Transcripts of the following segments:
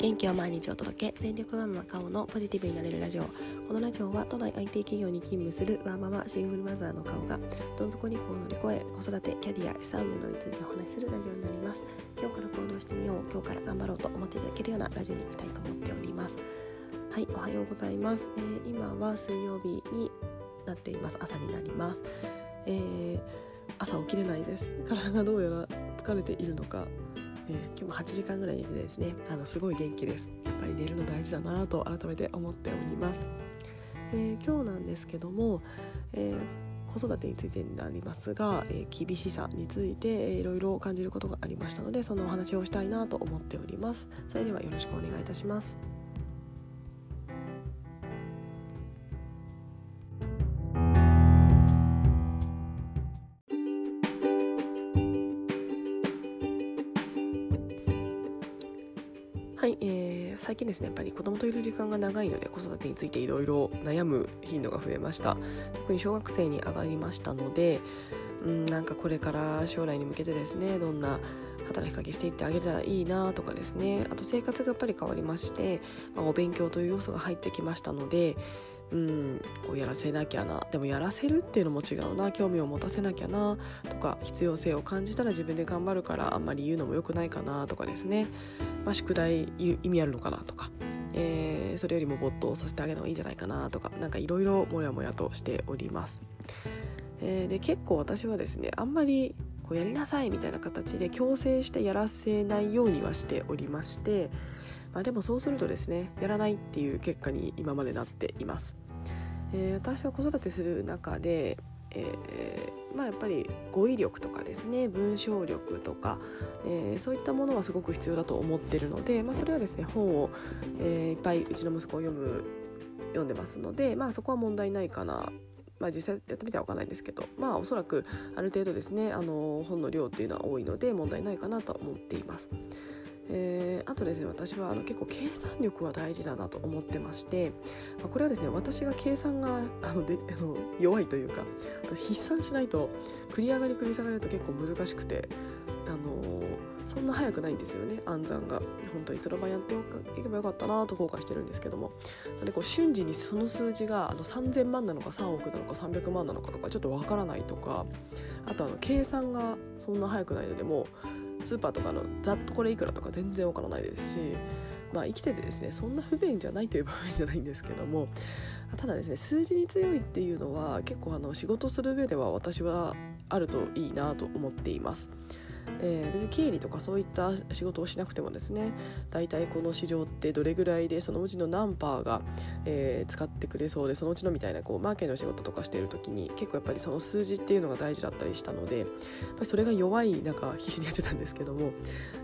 元気を毎日お届け。全力ママ顔のポジティブになれるラジオ。このラジオは都内 IT 企業に勤務するワーママシングルマザーの顔がどん底にこう乗り越え子育てキャリア資産運用についてお話しするラジオになります。今日から行動してみよう今日から頑張ろうと思っていただけるようなラジオにしたいと思っております。はいおはようございます、えー、今は水曜日になっています。朝になります、えー、朝起きれないです。体がどうやら疲れているのか。えー、今日も8時間ぐらい寝てですね。あのすごい元気です。やっぱり寝るの大事だなと改めて思っております、えー、今日なんですけども、えー、子育てについてになりますが、え厳しさについて、えいろいろ感じることがありましたのでそのお話をしたいなと思っております。それではよろしくお願いいたします。ですね。やっぱり子供といる時間が長いので子育てについていろいろ悩む頻度が増えました。特に小学生に上がりましたのでうんなんかこれから将来に向けてですねどんな働きかけしていってあげたらいいなとかですね。あと生活がやっぱり変わりまして、まあ、お勉強という要素が入ってきましたのでうんこうやらせなきゃな。でもやらせるっていうのも違うな。興味を持たせなきゃな。とか必要性を感じたら自分で頑張るからあんまり言うのも良くないかな。とかですね、まあ、宿題意味あるのかな。とか、えー、それよりも没頭させてあげるのがいいんじゃないかな。とか。何かいろいろモヤモヤとしております。えー、で結構私はですねあんまりこうやりなさいみたいな形で強制してやらせないようにはしておりましてまあ、でもそうするとですねやらないっていう結果に今までなっています、えー、私は子育てする中で、えー、まあ、やっぱり語彙力とかですね文章力とか、えー、そういったものはすごく必要だと思ってるので、まあ、それはですね本を、えいっぱいうちの息子を読む読んでますので、まあ、そこは問題ないかなまあ、実際やってみては分かんないんですけどまあおそらくある程度ですねあの本の量っていうのは多いので問題ないかなと思っています。えー、あとですね私はあの結構計算力は大事だなと思ってまして、まあ、これはですね私が計算が あのであの弱いというか筆算しないと繰り上がり繰り下がりだと結構難しくて、あのー、そんな早くないんですよね暗算が。本当にそろばんやっていけばよかったなと後悔してるんですけども。でこう瞬時にその数字があの3000万なのか3億なのか300万なのかとかちょっとわからないとかあとあの計算がそんな早くないのでもうスーパーとかのざっとこれいくらとか全然わからないですしまあ生きててですねそんな不便じゃないという場合じゃないんですけどもただですね数字に強いっていうのは結構あの仕事する上では私はあるといいなと思っています。えー、別に経理とかそういった仕事をしなくてもですね大体この市場ってどれぐらいでそのうちの何パーが、えー、使ってくれそうでそのうちのみたいなこうマーケの仕事とかしている時に結構やっぱりその数字っていうのが大事だったりしたのでやっぱりそれが弱い中必死にやってたんですけども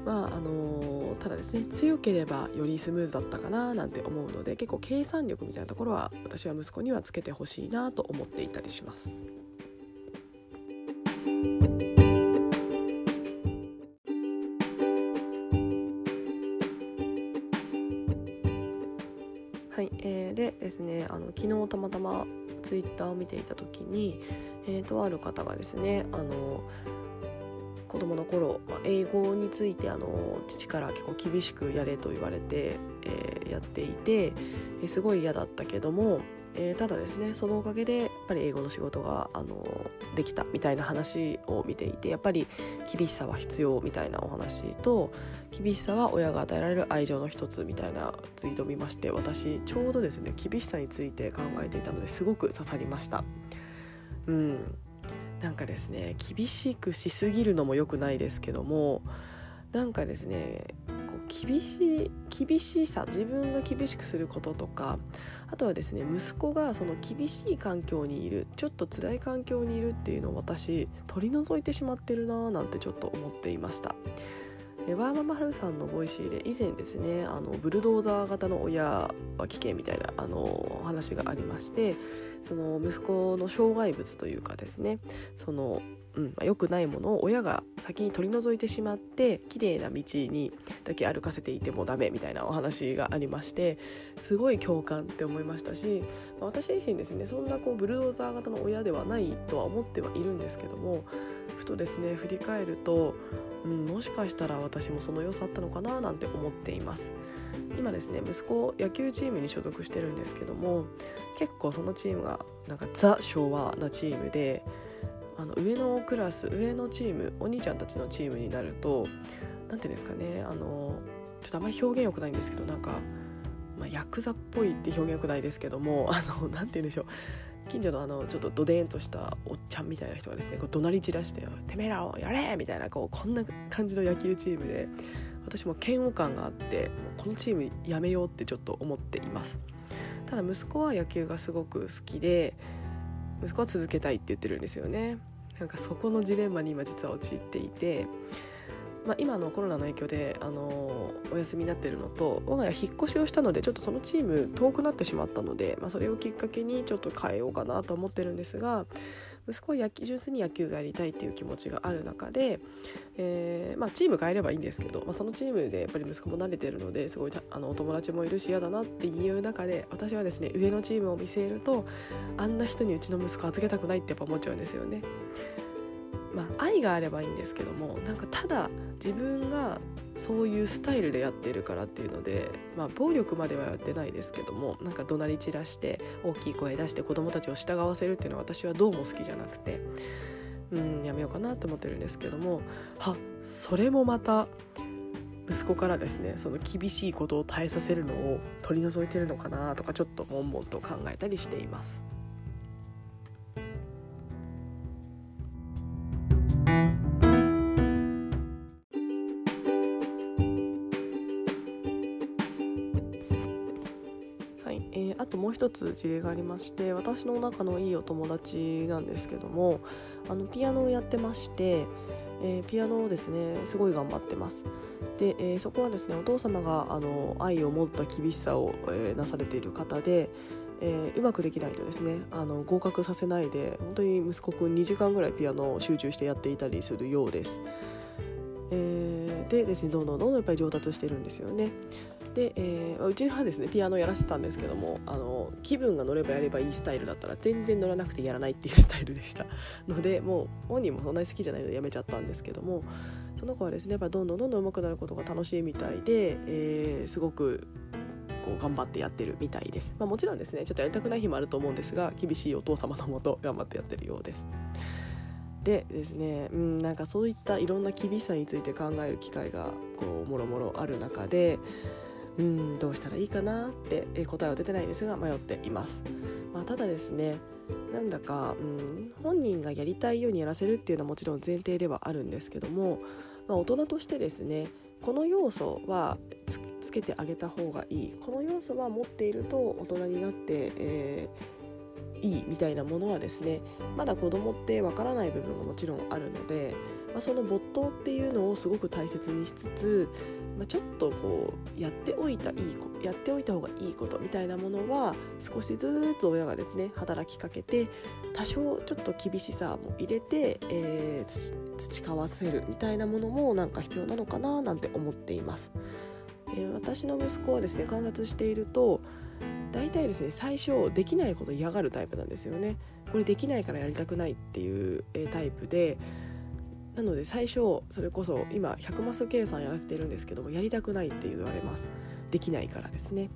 まああのー、ただですね強ければよりスムーズだったかななんて思うので結構計算力みたいなところは私は息子にはつけてほしいなと思っていたりします。あの昨日たまたまツイッターを見ていた時に、えー、とある方がですねあの子供の頃、まあ、英語についてあの父から結構厳しくやれと言われて、えー、やっていて、え、すごい嫌だったけどもえー、ただですねそのおかげでやっぱり英語の仕事があのできたみたいな話を見ていてやっぱり厳しさは必要みたいなお話と厳しさは親が与えられる愛情の一つみたいなツイートを見まして私ちょうどですね厳しさについて考えていたのですごく刺さりました。うんなんかですね厳しくしすぎるのも良くないですけどもなんかですね厳しい厳しさ自分が厳しくすることとかあとはですね息子がその厳しい環境にいるちょっと辛い環境にいるっていうのを私取り除いてしまってるなーなんてちょっと思っていました。ワーママハルさんの Voicy で以前ですねあのブルドーザー型の親は危険みたいなあの話がありましてその息子の障害物というかですねそのうんまあ、良くないものを親が先に取り除いてしまって綺麗な道にだけ歩かせていてもダメみたいなお話がありましてすごい共感って思いましたし、まあ、私自身ですねそんなこうブルドーザー型の親ではないとは思ってはいるんですけどもふとですね振り返ると、うん、もしかしたら私もその良さあったのかななんて思っています。今ですね息子野球チームに所属してるんですけども結構そのチームがなんかザ昭和なチームであの上のクラス上のチームお兄ちゃんたちのチームになると何ていうんですかねあのちょっとあまり表現よくないんですけどなんか、まあ、ヤクザっぽいって表現よくないですけども 何て言うんでしょう近所のあのちょっとどでんとしたおっちゃんみたいな人がですねこう怒鳴り散らして「てめえらをやれ!」みたいなこうこんな感じの野球チームで私も嫌悪感があってこのチームやめようってちょっと思っていますただ息子は野球がすごく好きで息子は続けたいって言ってるんですよね。なんかそこのジレンマに今実は陥っていて、まあ、今のコロナの影響であのお休みになってるのと我が家引っ越しをしたのでちょっとそのチーム遠くなってしまったので、まあ、それをきっかけにちょっと変えようかなと思ってるんですが息子は野球純粋に野球がやりたいっていう気持ちがある中で、えーまあ、チーム変えればいいんですけど、まあ、そのチームでやっぱり息子も慣れてるのですごいあのお友達もいるし嫌だなっていう中で私はですね上のチームを見据えるとあんな人にうちの息子預けたくないってやっぱ思っちゃうんですよね。まあ、愛があればいいんですけどもなんかただ自分がそういうスタイルでやってるからっていうので、まあ、暴力まではやってないですけどもなんか怒鳴り散らして大きい声出して子供たちを従わせるっていうのは私はどうも好きじゃなくてうんやめようかなと思ってるんですけどもはそれもまた息子からですねその厳しいことを耐えさせるのを取り除いてるのかなとかちょっと悶々と考えたりしています。つ事例がありまして私の仲のいいお友達なんですけどもあのピアノをやってまして、えー、ピアノをですねすごい頑張ってますで、えー、そこはですねお父様があの愛を持った厳しさを、えー、なされている方で、えー、うまくできないとですねあの合格させないで本当に息子くん2時間ぐらいピアノを集中してやっていたりするようです。えー、でですねどんどんどんどんやっぱり上達してるんですよね。で、えー、うちはですねピアノをやらせてたんですけどもあの気分が乗ればやればいいスタイルだったら全然乗らなくてやらないっていうスタイルでした。のでもう本人もそんなに好きじゃないのでやめちゃったんですけどもその子はですねやっぱどんどんどんどん上手くなることが楽しいみたいで、えー、すごくこう頑張ってやってるみたいです、まあ、もちろんですねちょっとやりたくない日もあると思うんですが厳しいお父様のもと頑張ってやってるようです。でですね、うん、なんかそういったいろんな厳しさについて考える機会がこうもろもろある中でうんどうしたらいいかなって答えは出てないですが迷っています、まあ、ただですねなんだか、うん、本人がやりたいようにやらせるっていうのはもちろん前提ではあるんですけども、まあ、大人としてですねこの要素はつけてあげた方がいい。この要素は持っていると大人になって、えーいいみたいなものはですねまだ子供ってわからない部分がもちろんあるので、まあ、その没頭っていうのをすごく大切にしつつ、まあ、ちょっとこうやっておいたいいやっておいた方がいいことみたいなものは少しずつ親がですね働きかけて多少ちょっと厳しさも入れて、えー、培わせるみたいなものもなんか必要なのかななんて思っています。えー、私の息子はですね観察していると大体ですね最初できないこと嫌がるタイプなんですよねこれできないからやりたくないっていうタイプでなので最初それこそ今100マス計算やらせてるんですけどもやりたくないって言われます。できないからですね。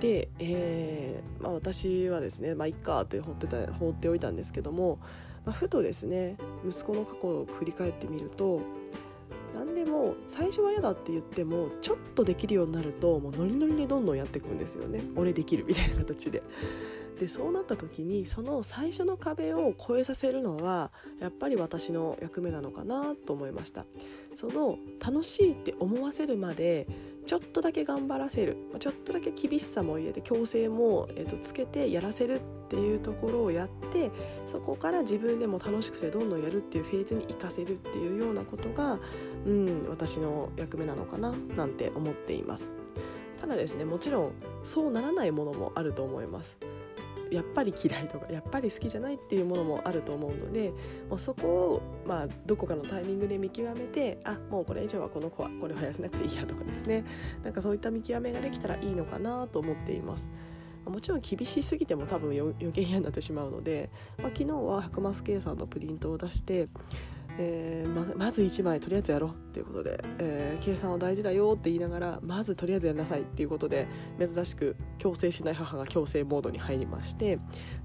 で、えーまあ、私はですねまあいっかって放ってた放っておいたんですけども、まあ、ふとですね息子の過去を振り返ってみると何でも最初は嫌だって言ってもちょっとできるようになるともうノリノリでどんどんやっていくんですよね。俺できるみたいな形で。でそうなった時にその最初の壁を越えさせるのはやっぱり私の役目なのかなと思いました。その楽しいって思わせるまでちょっとだけ頑張らせる。ちょっとだけ厳しさも入れて強制も、えー、とつけてやらせるっていうところをやってそこから自分でも楽しくてどんどんやるっていうフェーズに活かせるっていうようなことが、うん、私の役目なのかななんて思っています。ただですねもちろんそうならないものもあると思います。やっぱり嫌いとかやっぱり好きじゃないっていうものもあると思うのでもうそこを、まあ、どこかのタイミングで見極めてあもうこれ以上はこの子はこれを生やせなくていいやとかですねなんかそういった見極めができたらいいのかなと思っています。もちろん厳しすぎても多分余計嫌になってしまうので、まあ、昨日は白マス計算のプリントを出してえー、まず1枚とりあえずやろうっていうことで、えー、計算は大事だよって言いながらまずとりあえずやりなさいっていうことで珍しく強制しない母が強制モードに入りまして、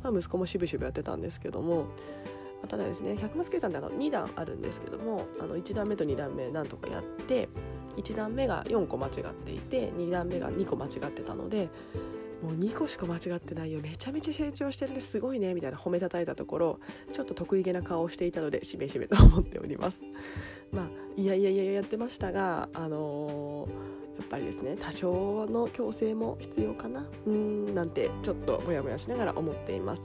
まあ、息子もしぶしぶやってたんですけども、ただですね100マス計算って2段あるんですけどもあの1段目と2段目なんとかやって1段目が4個間違っていて2段目が2個間違ってたのでもう2個しか間違ってないよ。めちゃめちゃ成長してるね。すごいね。みたいな褒めたたえたところちょっと得意げな顔をしていたのでしめしめと思っております。まあいやいやいややってましたがあのー、やっぱりですね多少の矯正も必要かな。うんなんてちょっとモヤモヤしながら思っています、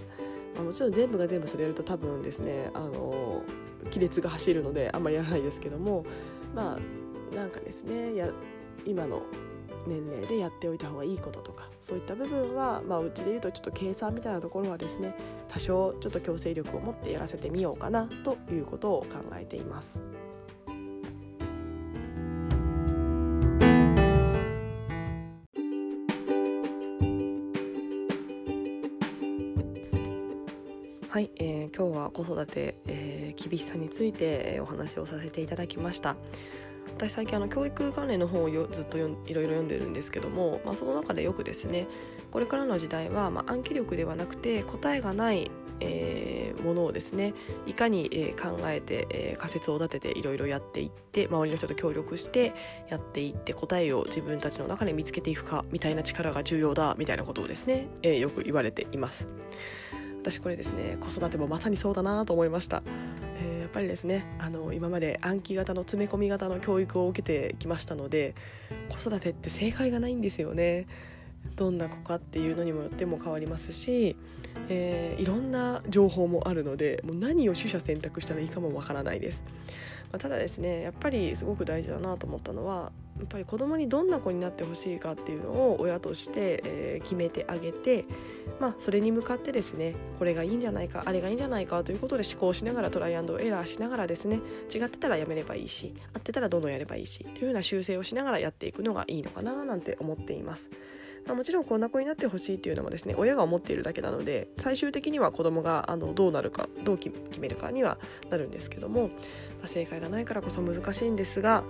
まあ、もちろん全部が全部それやると多分ですねあのー、亀裂が走るのであんまりやらないですけどもまあなんかですねや今の年齢でやっておいた方がいいこととかそういった部分は、まあ、うちで言うとちょっと計算みたいなところはですね多少ちょっと強制力を持ってやらせてみようかなということを考えています。はい、えー、今日は子育て、えー、厳しさについてお話をさせていただきました。私最近あの教育関連の本をよずっといろいろ読んでるんですけども、まあ、その中でよくですねこれからの時代は、まあ、暗記力ではなくて答えがない、えー、ものをですねいかに、えー、考えて、えー、仮説を立てていろいろやっていって周りの人と協力してやっていって答えを自分たちの中で見つけていくかみたいな力が重要だみたいなことをですね、えー、よく言われています。私これですね子育てもまさにそうだなと思いました。ぱりですねあの今まで暗記型の詰め込み型の教育を受けてきましたので子育てって正解がないんですよね。どんな子かっていうのにもよっても変わりますし、えー、いろんな情報もあるのでもう何を取捨選択したらいいかもわからないです。まあ、ただですねやっぱりすごく大事だなと思ったのはやっぱり子供にどんな子になってほしいかっていうのを親として、えー、決めてあげて、まあ、それに向かってですねこれがいいんじゃないかあれがいいんじゃないかということで思考しながらトライアンドエラーしながらですね違ってたらやめればいいし合ってたらどんどんやればいいしというような修正をしながらやっていくのがいいのかななんて思っています。まあ、もちろんこんな子になってほしいっていうのもですね親が思っているだけなので最終的には子供があのどうなるかどう決めるかにはなるんですけども、まあ、正解がないからこそ難しいんですが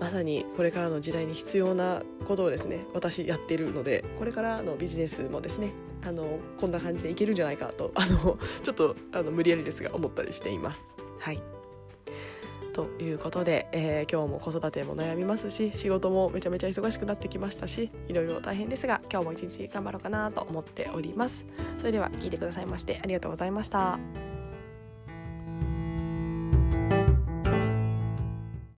まさにこれからの時代に必要なことをですね私やっているのでこれからのビジネスもですねあのこんな感じでいけるんじゃないかとあのちょっとあの無理やりですが思ったりしています。はい。ということで、えー、今日も子育ても悩みますし仕事もめちゃめちゃ忙しくなってきましたしいろいろ大変ですが今日も一日頑張ろうかなと思っております。それでは聞いてくださいましてありがとうございました